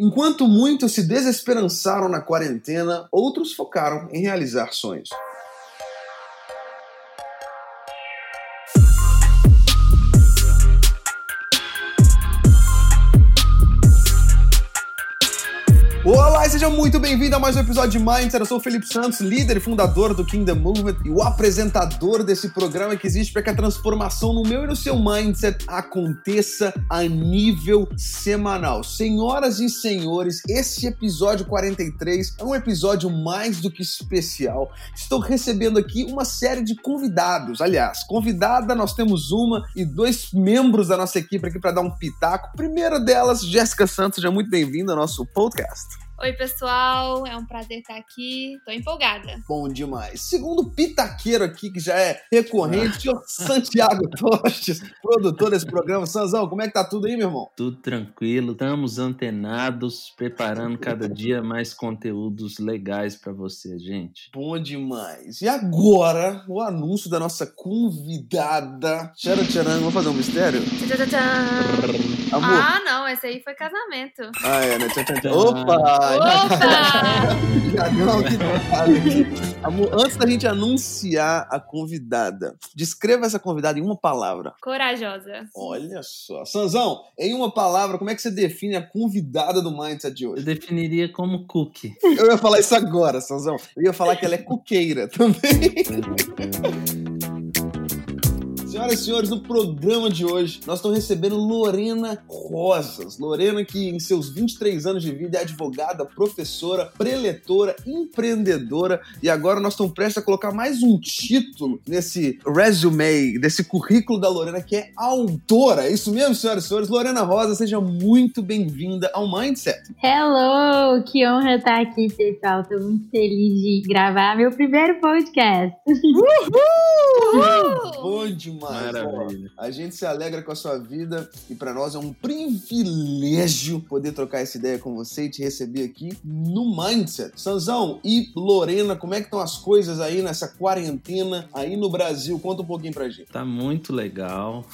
Enquanto muitos se desesperançaram na quarentena, outros focaram em realizar sonhos. Seja muito bem-vindo a mais um episódio de Mindset. Eu sou o Felipe Santos, líder e fundador do Kingdom Movement e o apresentador desse programa que existe para que a transformação no meu e no seu mindset aconteça a nível semanal. Senhoras e senhores, esse episódio 43 é um episódio mais do que especial. Estou recebendo aqui uma série de convidados. Aliás, convidada, nós temos uma e dois membros da nossa equipe aqui para dar um pitaco. Primeira delas, Jéssica Santos, seja muito bem-vinda ao nosso podcast. Oi, pessoal, é um prazer estar aqui. Tô empolgada. Bom demais. Segundo pitaqueiro aqui, que já é recorrente, o Santiago Tostes, produtor desse programa. Sanzão, como é que tá tudo aí, meu irmão? Tudo tranquilo, estamos antenados, preparando cada dia mais conteúdos legais para você, gente. Bom demais. E agora, o anúncio da nossa convidada. Tcharam, tcharam, vamos fazer um mistério? Amor. Ah, não, esse aí foi casamento. Ah, é, né? Tchau, tchau. Opa! Que detalhe. Antes da gente anunciar a convidada, descreva essa convidada em uma palavra. Corajosa. Olha só. Sanzão, em uma palavra, como é que você define a convidada do Mindset de hoje? Eu definiria como cookie. Eu ia falar isso agora, Sanzão. Eu ia falar que ela é cuqueira também. Senhoras e senhores, no programa de hoje, nós estamos recebendo Lorena Rosas. Lorena, que em seus 23 anos de vida é advogada, professora, preletora, empreendedora. E agora nós estamos prestes a colocar mais um título nesse resume, desse currículo da Lorena, que é autora. É isso mesmo, senhoras e senhores? Lorena Rosa, seja muito bem-vinda ao Mindset. Hello! Que honra estar aqui, pessoal. Estou muito feliz de gravar meu primeiro podcast. Uhul! Uhul! Bom demais. Maravilha. Ó, a gente se alegra com a sua vida e para nós é um privilégio poder trocar essa ideia com você e te receber aqui no Mindset. Sanzão e Lorena, como é que estão as coisas aí nessa quarentena aí no Brasil? Conta um pouquinho pra gente. Tá muito legal.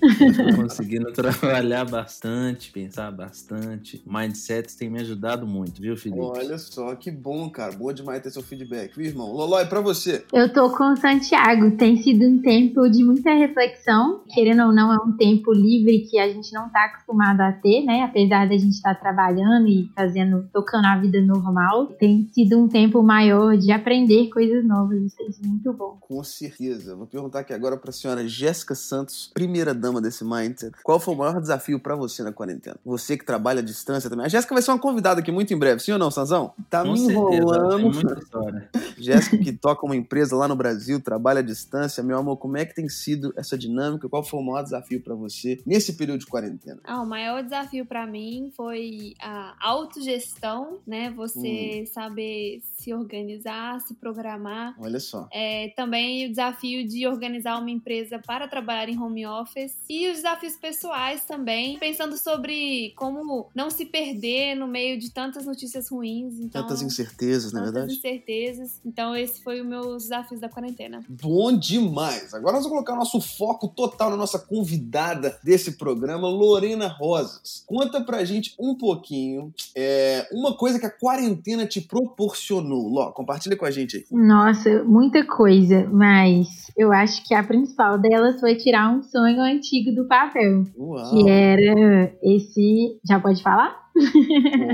Tô conseguindo trabalhar bastante, pensar bastante. Mindset tem me ajudado muito, viu, Felipe? Olha só, que bom, cara. Boa demais ter seu feedback, viu, irmão? Loló, é pra você. Eu tô com o Santiago. Tem sido um tempo de muita reflexão. Querendo ou não, é um tempo livre que a gente não tá acostumado a ter, né? Apesar da gente estar tá trabalhando e fazendo, tocando a vida normal. Tem sido um tempo maior de aprender coisas novas. Isso é muito bom. Com certeza. Vou perguntar aqui agora pra senhora Jéssica Santos, primeira dama desse Mindset. Qual foi o maior desafio para você na quarentena? Você que trabalha à distância também. A Jéssica vai ser uma convidada aqui muito em breve, sim ou não, Sanzão? Tá Com me enrolando. Jéssica que toca uma empresa lá no Brasil, trabalha à distância. Meu amor, como é que tem sido essa dinâmica? Qual foi o maior desafio para você nesse período de quarentena? Ah, o maior desafio para mim foi a autogestão, né? Você saber se organizar, se programar. Olha só. É, também o desafio de organizar uma empresa para trabalhar em home office e os desafios pessoais também, pensando sobre como não se perder no meio de tantas notícias ruins. Então, Tantas incertezas, na é tantas verdade? incertezas. Então, esse foi o meu desafios da quarentena. Bom demais! Agora nós vamos colocar nosso foco total na nossa convidada desse programa, Lorena Rosas. Conta pra gente um pouquinho é, uma coisa que a quarentena te proporcionou. Ló, compartilha com a gente aí. Nossa, muita coisa, mas eu acho que a principal delas foi tirar um sonho antigo do papel. Uau! Que era esse. Já pode falar?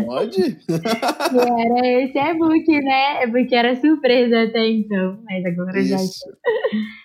Pode? Que era esse e-book, né? É porque era surpresa até então, mas agora já Isso.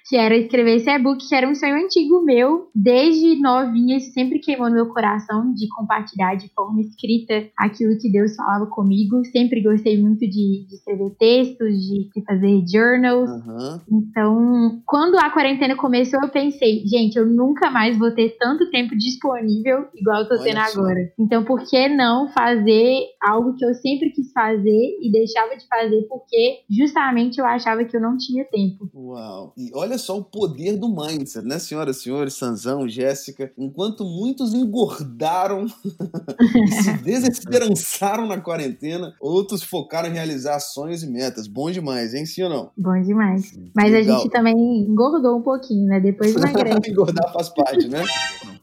que era escrever esse e-book, que era um sonho antigo meu, desde novinha, isso sempre queimou no meu coração de compartilhar de forma escrita aquilo que Deus falava comigo. Sempre gostei muito de, de escrever textos, de, de fazer journals. Aham. Então, quando a quarentena começou, eu pensei, gente, eu nunca mais vou ter tanto tempo disponível igual eu tô Olha tendo só. agora. Então, por que não fazer algo que eu sempre quis fazer e deixava de fazer porque justamente eu achava que eu não tinha tempo? Uau! E olha só o poder do mindset, né, senhoras e senhores, Sanzão, Jéssica? Enquanto muitos engordaram e se desesperançaram na quarentena, outros focaram em realizar sonhos e metas. Bom demais, hein? Sim ou não? Bom demais. Mas Legal. a gente também engordou um pouquinho, né? Depois emagrece. Engordar faz parte, né?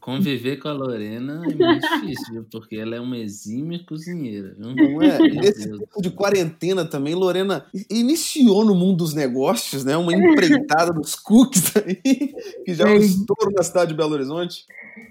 conviver com a Lorena é meio difícil, viu? Porque ela é uma exímia cozinheira. Viu? Não é? Nesse tempo de quarentena também, Lorena iniciou no mundo dos negócios, né? Uma empreitada dos cookies aí, que já é um estouro na cidade de Belo Horizonte.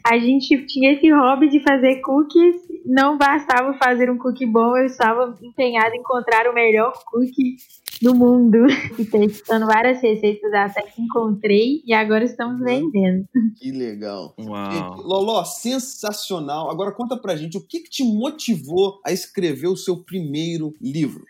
A gente tinha esse hobby de fazer cookies. Não bastava fazer um cookie bom, eu estava empenhada em encontrar o melhor cookie do mundo. E testando várias receitas até que encontrei e agora estamos vendendo. Que legal. Uau. Gente, Loló, sensacional. Agora conta pra gente, o que, que te motivou a escrever o seu primeiro livro?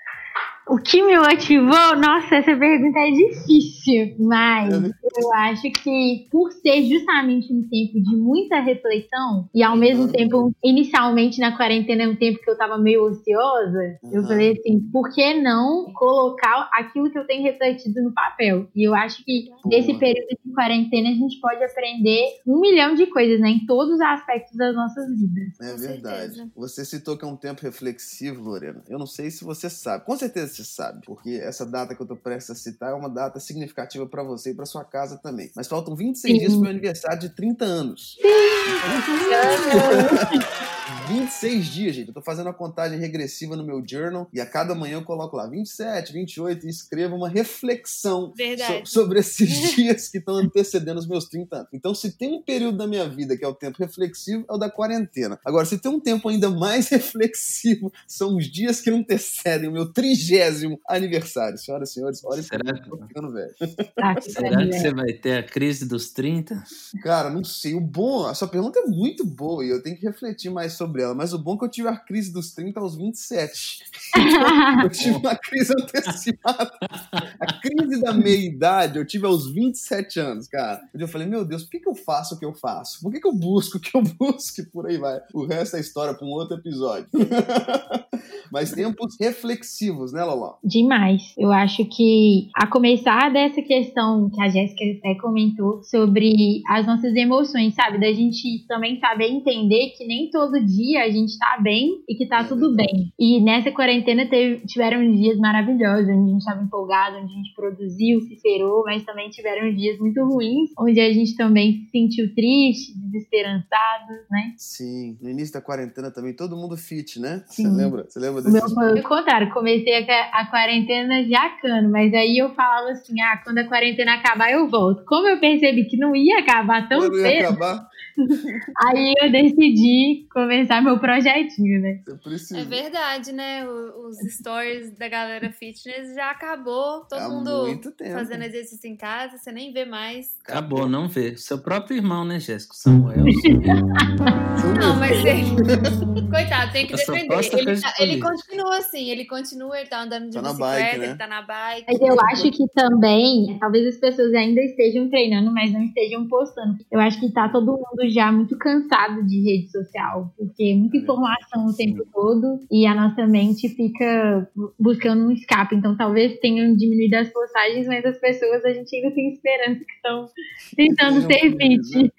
O que me motivou? Nossa, essa pergunta é difícil, mas eu acho que por ser justamente um tempo de muita reflexão e ao mesmo Uhum. tempo, inicialmente na quarentena, é um tempo que eu tava meio ociosa, eu Uhum. falei assim, por que não colocar aquilo que eu tenho refletido no papel? E eu acho que nesse período de quarentena a gente pode aprender um milhão de coisas, né, em todos os aspectos das nossas vidas. É verdade. certeza. Você citou que é um tempo reflexivo, Lorena. Eu não sei se você sabe. Com certeza você sabe, porque essa data que eu tô prestes a citar é uma data significativa pra você e pra sua casa também. Mas faltam 26 Sim. dias pro meu aniversário de 30 anos. 26 dias, gente. Eu tô fazendo a contagem regressiva no meu journal e a cada manhã eu coloco lá 27, 28 e escrevo uma reflexão so- sobre esses dias que estão antecedendo os meus 30 anos. Então, se tem um período da minha vida que é o tempo reflexivo, é o da quarentena. Agora, se tem um tempo ainda mais reflexivo, são os dias que antecedem o meu trigésimo aniversário. Senhoras e senhores, olha Será, eu tô ficando velho. Tá, será que você vai ter a crise dos 30? Cara, não sei. O bom, a sua pergunta é muito boa e eu tenho que refletir mais sobre ela. Mas o bom é que eu tive a crise dos 30 aos 27. Eu tive uma crise antecipada. A crise da meia-idade eu tive aos 27 anos, cara. Eu falei, meu Deus, por que, que eu faço o que eu faço? Por que, que eu busco o que eu busco? E por aí vai. O resto é história para um outro episódio. Mas tempos reflexivos, né, Loló? Demais. Eu acho que a começar dessa questão que a Jéssica até comentou sobre as nossas emoções, sabe? Da gente também saber entender que nem todo dia a gente tá bem e que tá tudo bem. E nessa quarentena teve- tiveram dias maravilhosos, onde a gente tava empolgado, onde a gente produziu, se esperou, mas também tiveram dias muito ruins, onde a gente também se sentiu triste, desesperançado, né? Sim, no início da quarentena também, todo mundo fit, né? Você lembra? Você lembra O meu foi o contrário, comecei a, a quarentena jacando, mas aí eu falava assim, ah, quando a quarentena acabar eu volto. Como eu percebi que não ia acabar tão cedo, acabar, aí eu decidi começar meu projetinho, né? É verdade, né? Os stories da galera fitness já acabou. Todo Há mundo fazendo exercício em casa, você nem vê mais. Acabou, não vê. Seu próprio irmão, né, Jéssica? Samuel. Não, mas ele. Coitado, tem que defender. Ele, tá- ele continua assim, ele continua, ele tá andando de Tá bicicleta, bike, né? ele tá na bike. Mas eu acho que também, talvez as pessoas ainda estejam treinando, mas não estejam postando. Eu acho que tá todo mundo já muito cansado de rede social, porque é muita informação o tempo todo e a nossa mente fica bu- buscando um escape. Então talvez tenham diminuído as postagens, mas as pessoas a gente ainda tem esperança que estão tentando Sejam ser felizes, fit.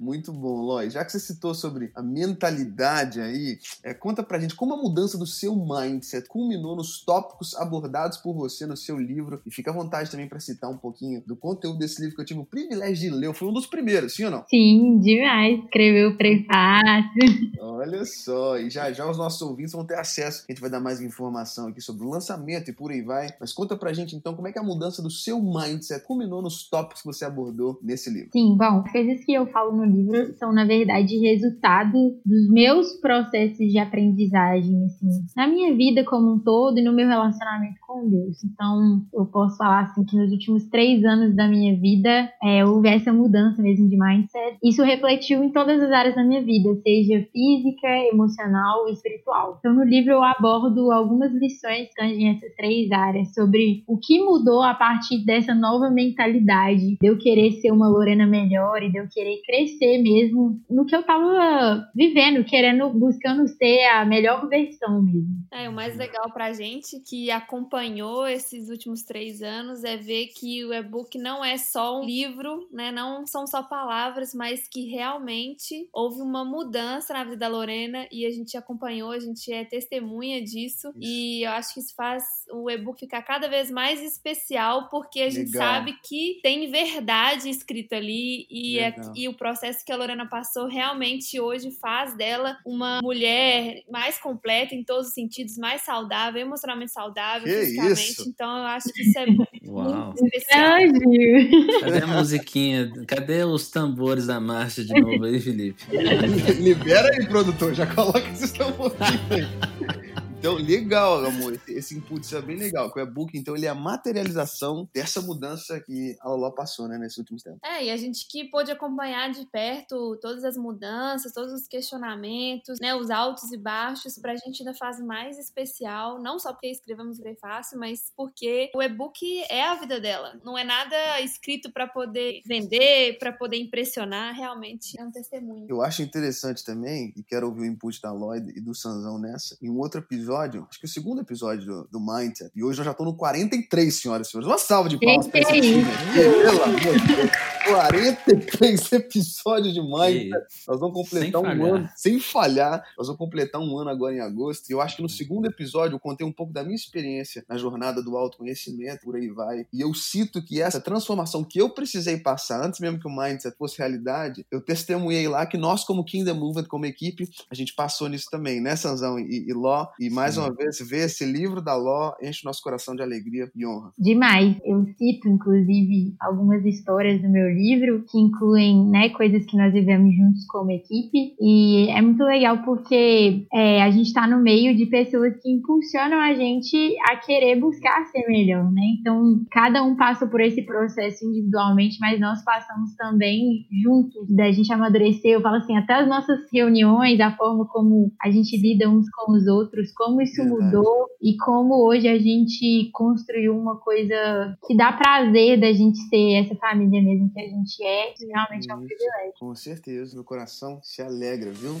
Muito bom, Lois. Já que você citou sobre a mentalidade aí, é, conta pra gente como a mudança do seu mindset culminou nos tópicos abordados por você no seu livro. E fica à vontade também pra citar um pouquinho do conteúdo desse livro que eu tive o privilégio de ler. Fui um dos primeiros, sim ou não? Sim, demais. Escreveu o prefácio. Olha só, e já já os nossos ouvintes vão ter acesso. A gente vai dar mais informação aqui sobre o lançamento e por aí vai. Mas conta pra gente então como é que a mudança do seu mindset culminou nos tópicos que você abordou nesse livro. Sim, bom, as coisas que eu falo no livro são, na verdade, resultado dos meus processos de aprendizagem, assim, na minha vida como um todo e no meu relacionamento com Deus. Então, eu posso falar, assim, que nos últimos três anos da minha vida, é, houve essa mudança mesmo de mindset. Isso refletiu em todas as áreas da minha vida, seja física, emocional e espiritual. Então, no livro eu abordo algumas lições tangem essas três áreas sobre o que mudou a partir dessa nova mentalidade, de eu querer ser uma Lorena melhor e de eu querer crescer mesmo no que eu tava vivendo, querendo, buscando ser a melhor versão mesmo. É, o mais legal pra gente que acompanhou esses últimos três anos é ver que o e-book não é só um livro, né? Não são só palavras, mas que realmente houve uma mudança na vida da Lorena e a gente acompanhou, a gente é testemunha disso. E eu acho que isso faz o e-book ficar cada vez mais especial, porque a gente Legal. sabe que tem verdade escrita ali e, é- e o processo que a Lorena passou realmente hoje faz dela uma mulher mais completa em todos os sentidos, mais saudável, emocionalmente saudável, Que fisicamente. isso? Então eu acho que isso é Uau. muito especial. Gil. Cadê a musiquinha? Cadê os tambores da marcha de novo aí, Felipe? Libera aí, produtor, já coloca esses tambores aí. Então, legal, amor. Esse, esse input é bem legal. O e-book, então, ele é a materialização dessa mudança que a Loló passou, né, nesses últimos tempos. É, e a gente que pôde acompanhar de perto todas as mudanças, todos os questionamentos, né, os altos e baixos, pra gente ainda faz mais especial, não só porque escrevemos prefácio, mas porque o e-book é a vida dela. Não é nada escrito pra poder vender, pra poder impressionar, realmente é um testemunho. Eu acho interessante também, e quero ouvir o input da Lloyd e do Sanzão nessa, em um outro episódio, acho que o segundo episódio do, do Mindset, e hoje nós já estamos no 43, senhoras e senhores. Uma salva de palmas pra esse time pelo amor de Deus. 43 episódios de E Mindset. Nós vamos completar Sem um falhar. ano, sem falhar. Nós vamos completar um ano agora em agosto. E eu acho que no segundo episódio eu contei um pouco da minha experiência na jornada do autoconhecimento, por aí vai. E eu cito que essa transformação que eu precisei passar, antes mesmo que o Mindset fosse realidade, eu testemunhei lá que nós, como Kingdom Movement, como equipe, a gente passou nisso também, né, Sanzão e, e Ló? E mais uma vez, ver esse livro da Ló enche o nosso coração de alegria e honra. Demais. Eu cito, inclusive, algumas histórias do meu livro que incluem né, coisas que nós vivemos juntos como equipe. E é muito legal porque é, a gente está no meio de pessoas que impulsionam a gente a querer buscar ser melhor, né? Então, cada um passa por esse processo individualmente, mas nós passamos também juntos, da gente amadurecer. Eu falo assim, até as nossas reuniões, a forma como a gente lida uns com os outros, como isso Verdade. mudou e como hoje a gente construiu uma coisa que dá prazer da gente ser essa família mesmo que a gente é. Isso realmente é um Isso. privilégio. Com certeza, meu coração se alegra, viu?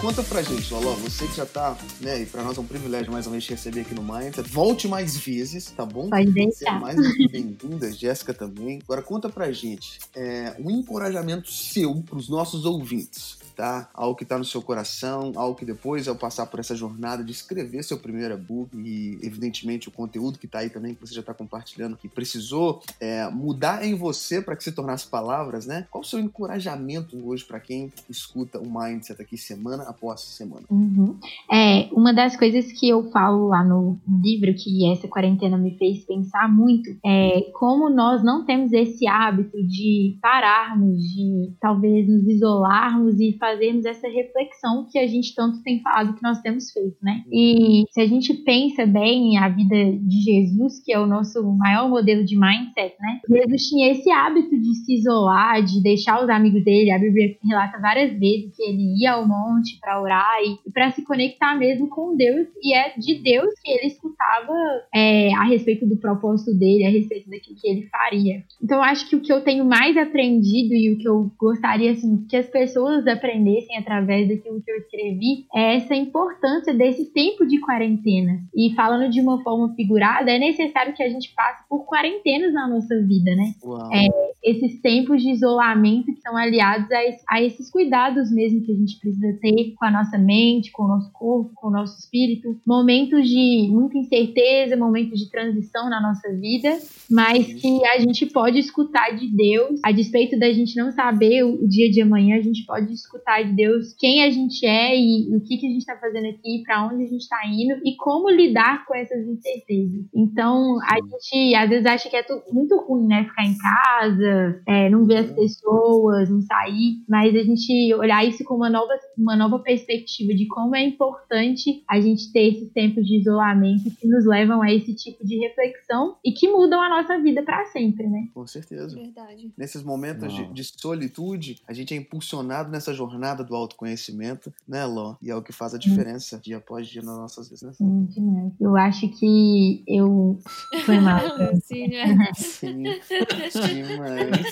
Conta pra gente, Loló, você que já tá, né, e pra nós é um privilégio mais uma vez te receber aqui no Mindset. Volte mais vezes, tá bom? Pode é deixar. mais bem-vinda, Jéssica também. Agora conta pra gente é, um encorajamento seu pros nossos ouvintes, tá? Algo que tá no seu coração, algo que depois, ao passar por essa jornada de escrever seu primeiro e-book e, evidentemente, o conteúdo que tá aí também, que você já tá compartilhando, que precisou é, mudar em você para que se tornasse palavras, né? Qual o seu encorajamento hoje pra quem escuta o Mindset aqui semana após semana? Uhum. É, uma das coisas que eu falo lá no livro, que essa quarentena me fez pensar muito, é como nós não temos esse hábito de pararmos, de talvez nos isolarmos e fazermos essa reflexão que a gente tanto tem falado que nós temos feito, né? E se a gente pensa bem a vida de Jesus, que é o nosso maior modelo de mindset, né? Jesus tinha esse hábito de se isolar, de deixar os amigos dele. A Bíblia relata várias vezes que ele ia ao monte para orar e para se conectar mesmo com Deus. E é de Deus que ele escutava é, a respeito do propósito dele, a respeito daquilo que ele faria. Então, acho que o que eu tenho mais aprendido e o que eu gostaria assim, que as pessoas aprendessem através daquilo que eu escrevi é essa importância desse tempo de quarentena. E falando de uma forma figurada, é necessário que a gente passe por quarentenas na nossa vida, né? É, esses tempos de isolamento que são aliados a, esse- a esses cuidados mesmo que a gente precisa ter com a nossa mente, com o nosso corpo, com o nosso espírito. Momentos de muita incerteza, momentos de transição na nossa vida, mas que a gente pode escutar de Deus, a despeito da gente não saber o dia de amanhã, a gente pode escutar de Deus quem a gente é e o que, que a gente está fazendo aqui, para onde a gente está indo e como lidar com essas incertezas. Então, a gente às vezes acha que é tudo muito ruim, né? Ficar em casa, é, não ver as pessoas, não sair, mas a gente olhar isso com uma nova, uma nova perspectiva de como é importante a gente ter esses tempos de isolamento que nos levam a esse tipo de reflexão e que mudam a nossa vida para sempre, né? Com certeza. Verdade. Nesses momentos de, de solitude, a gente é impulsionado nessa jornada do autoconhecimento, né, Ló? E é o que faz a diferença dia após dia nas nossas vidas. Né? Sim, demais. Eu acho que eu. Foi mal. Sim, né? Sim, demais.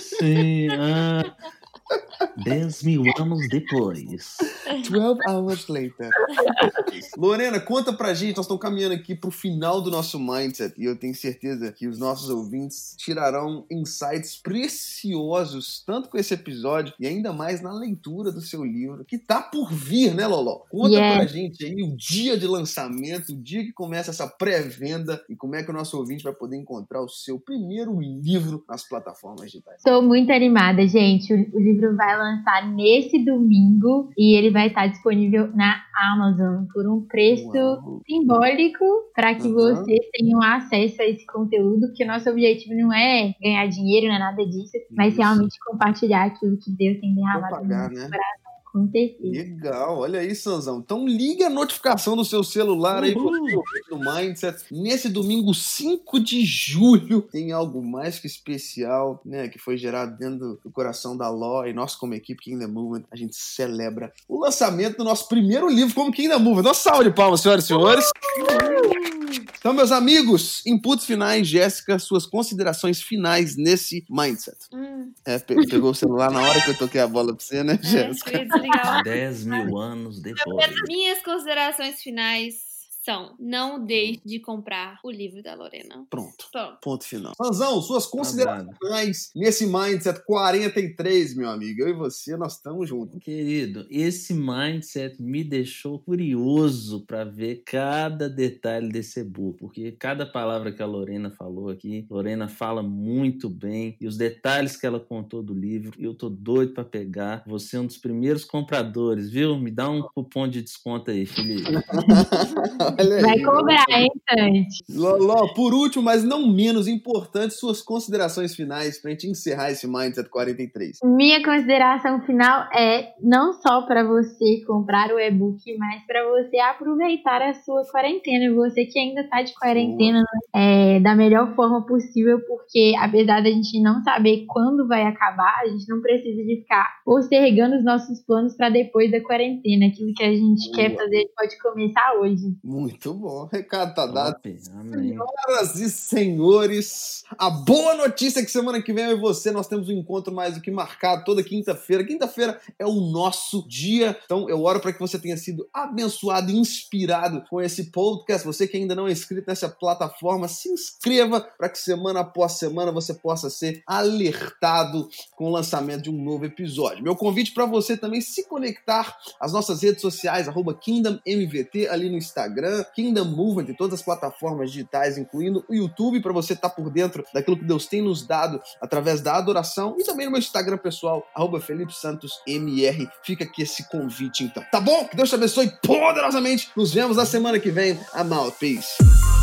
Sim. ah. Dez mil anos depois. 12 hours later. Lorena, conta pra gente, nós estamos caminhando aqui pro final do nosso Mindset e eu tenho certeza que os nossos ouvintes tirarão insights preciosos, tanto com esse episódio e ainda mais na leitura do seu livro, que tá por vir, né, Loló? Conta Yes. pra gente aí o dia de lançamento, o dia que começa essa pré-venda e como é que o nosso ouvinte vai poder encontrar o seu primeiro livro nas plataformas digitais. Estou muito animada, gente. O livro vai lançar nesse domingo e ele vai estar disponível na Amazon por um preço Uau. simbólico para que Uhum. vocês tenham acesso a esse conteúdo, porque o nosso objetivo não é ganhar dinheiro, não é nada disso, mas Isso. realmente compartilhar aquilo que Deus tem derramado no nosso né? coração, com certeza. Legal, olha aí, Sanzão. Então liga a notificação do seu celular aí Uhul. pro Mindset. Nesse domingo 5 de julho tem algo mais que especial, né? Que foi gerado dentro do coração da Law e nós, como equipe King the Movement, a gente celebra o lançamento do nosso primeiro livro como King the Movement. Nossa salve de palmas, senhoras e senhores. Então, meus amigos, inputs finais, Jéssica, suas considerações finais nesse Mindset. Hum, É, pe- pegou o celular na hora que eu toquei a bola pra você, né, é, Jéssica? o Dez mil anos depois. Minhas considerações finais são: não deixe de comprar o livro da Lorena. Pronto. Pronto. Ponto final. Sanzão, suas Tá considerações nesse Mindset 43, meu amigo. Eu e você, nós estamos juntos. Querido, esse mindset me deixou curioso para ver cada detalhe desse e-book, porque cada palavra que a Lorena falou aqui, Lorena fala muito bem e os detalhes que ela contou do livro, eu tô doido para pegar. Você é um dos primeiros compradores, viu? Me dá um cupom de desconto aí, Felipe. Olha aí. Vai cobrar, hein, Tante? Loló, por último, mas não menos importante, suas considerações finais pra gente encerrar esse Mindset 43. Minha consideração final é não só para você comprar o e-book, mas para você aproveitar a sua quarentena. Você que ainda está de quarentena é, da melhor forma possível, porque apesar da gente não saber quando vai acabar, a gente não precisa de ficar postergando os nossos planos para depois da quarentena. Aquilo que a gente quer Boa. fazer pode começar hoje. Muito bom. O recado tá dado. Senhoras e senhores, a boa notícia é que semana que vem eu e você nós temos um encontro mais do que marcado toda quinta-feira. Quinta-feira é o nosso dia, então eu oro para que você tenha sido abençoado e inspirado com esse podcast. Você que ainda não é inscrito nessa plataforma, se inscreva para que semana após semana você possa ser alertado com o lançamento de um novo episódio. Meu convite para você também se conectar às nossas redes sociais, arroba KingdomMVT ali no Instagram, Kingdom Movement em todas as plataformas digitais, incluindo o YouTube, para você estar por dentro daquilo que Deus tem nos dado através da adoração e também no meu Instagram pessoal, arroba Felipe Santos MR. Fica aqui esse convite então. Tá bom? Que Deus te abençoe poderosamente. Nos vemos na semana que vem. I'm out. Peace.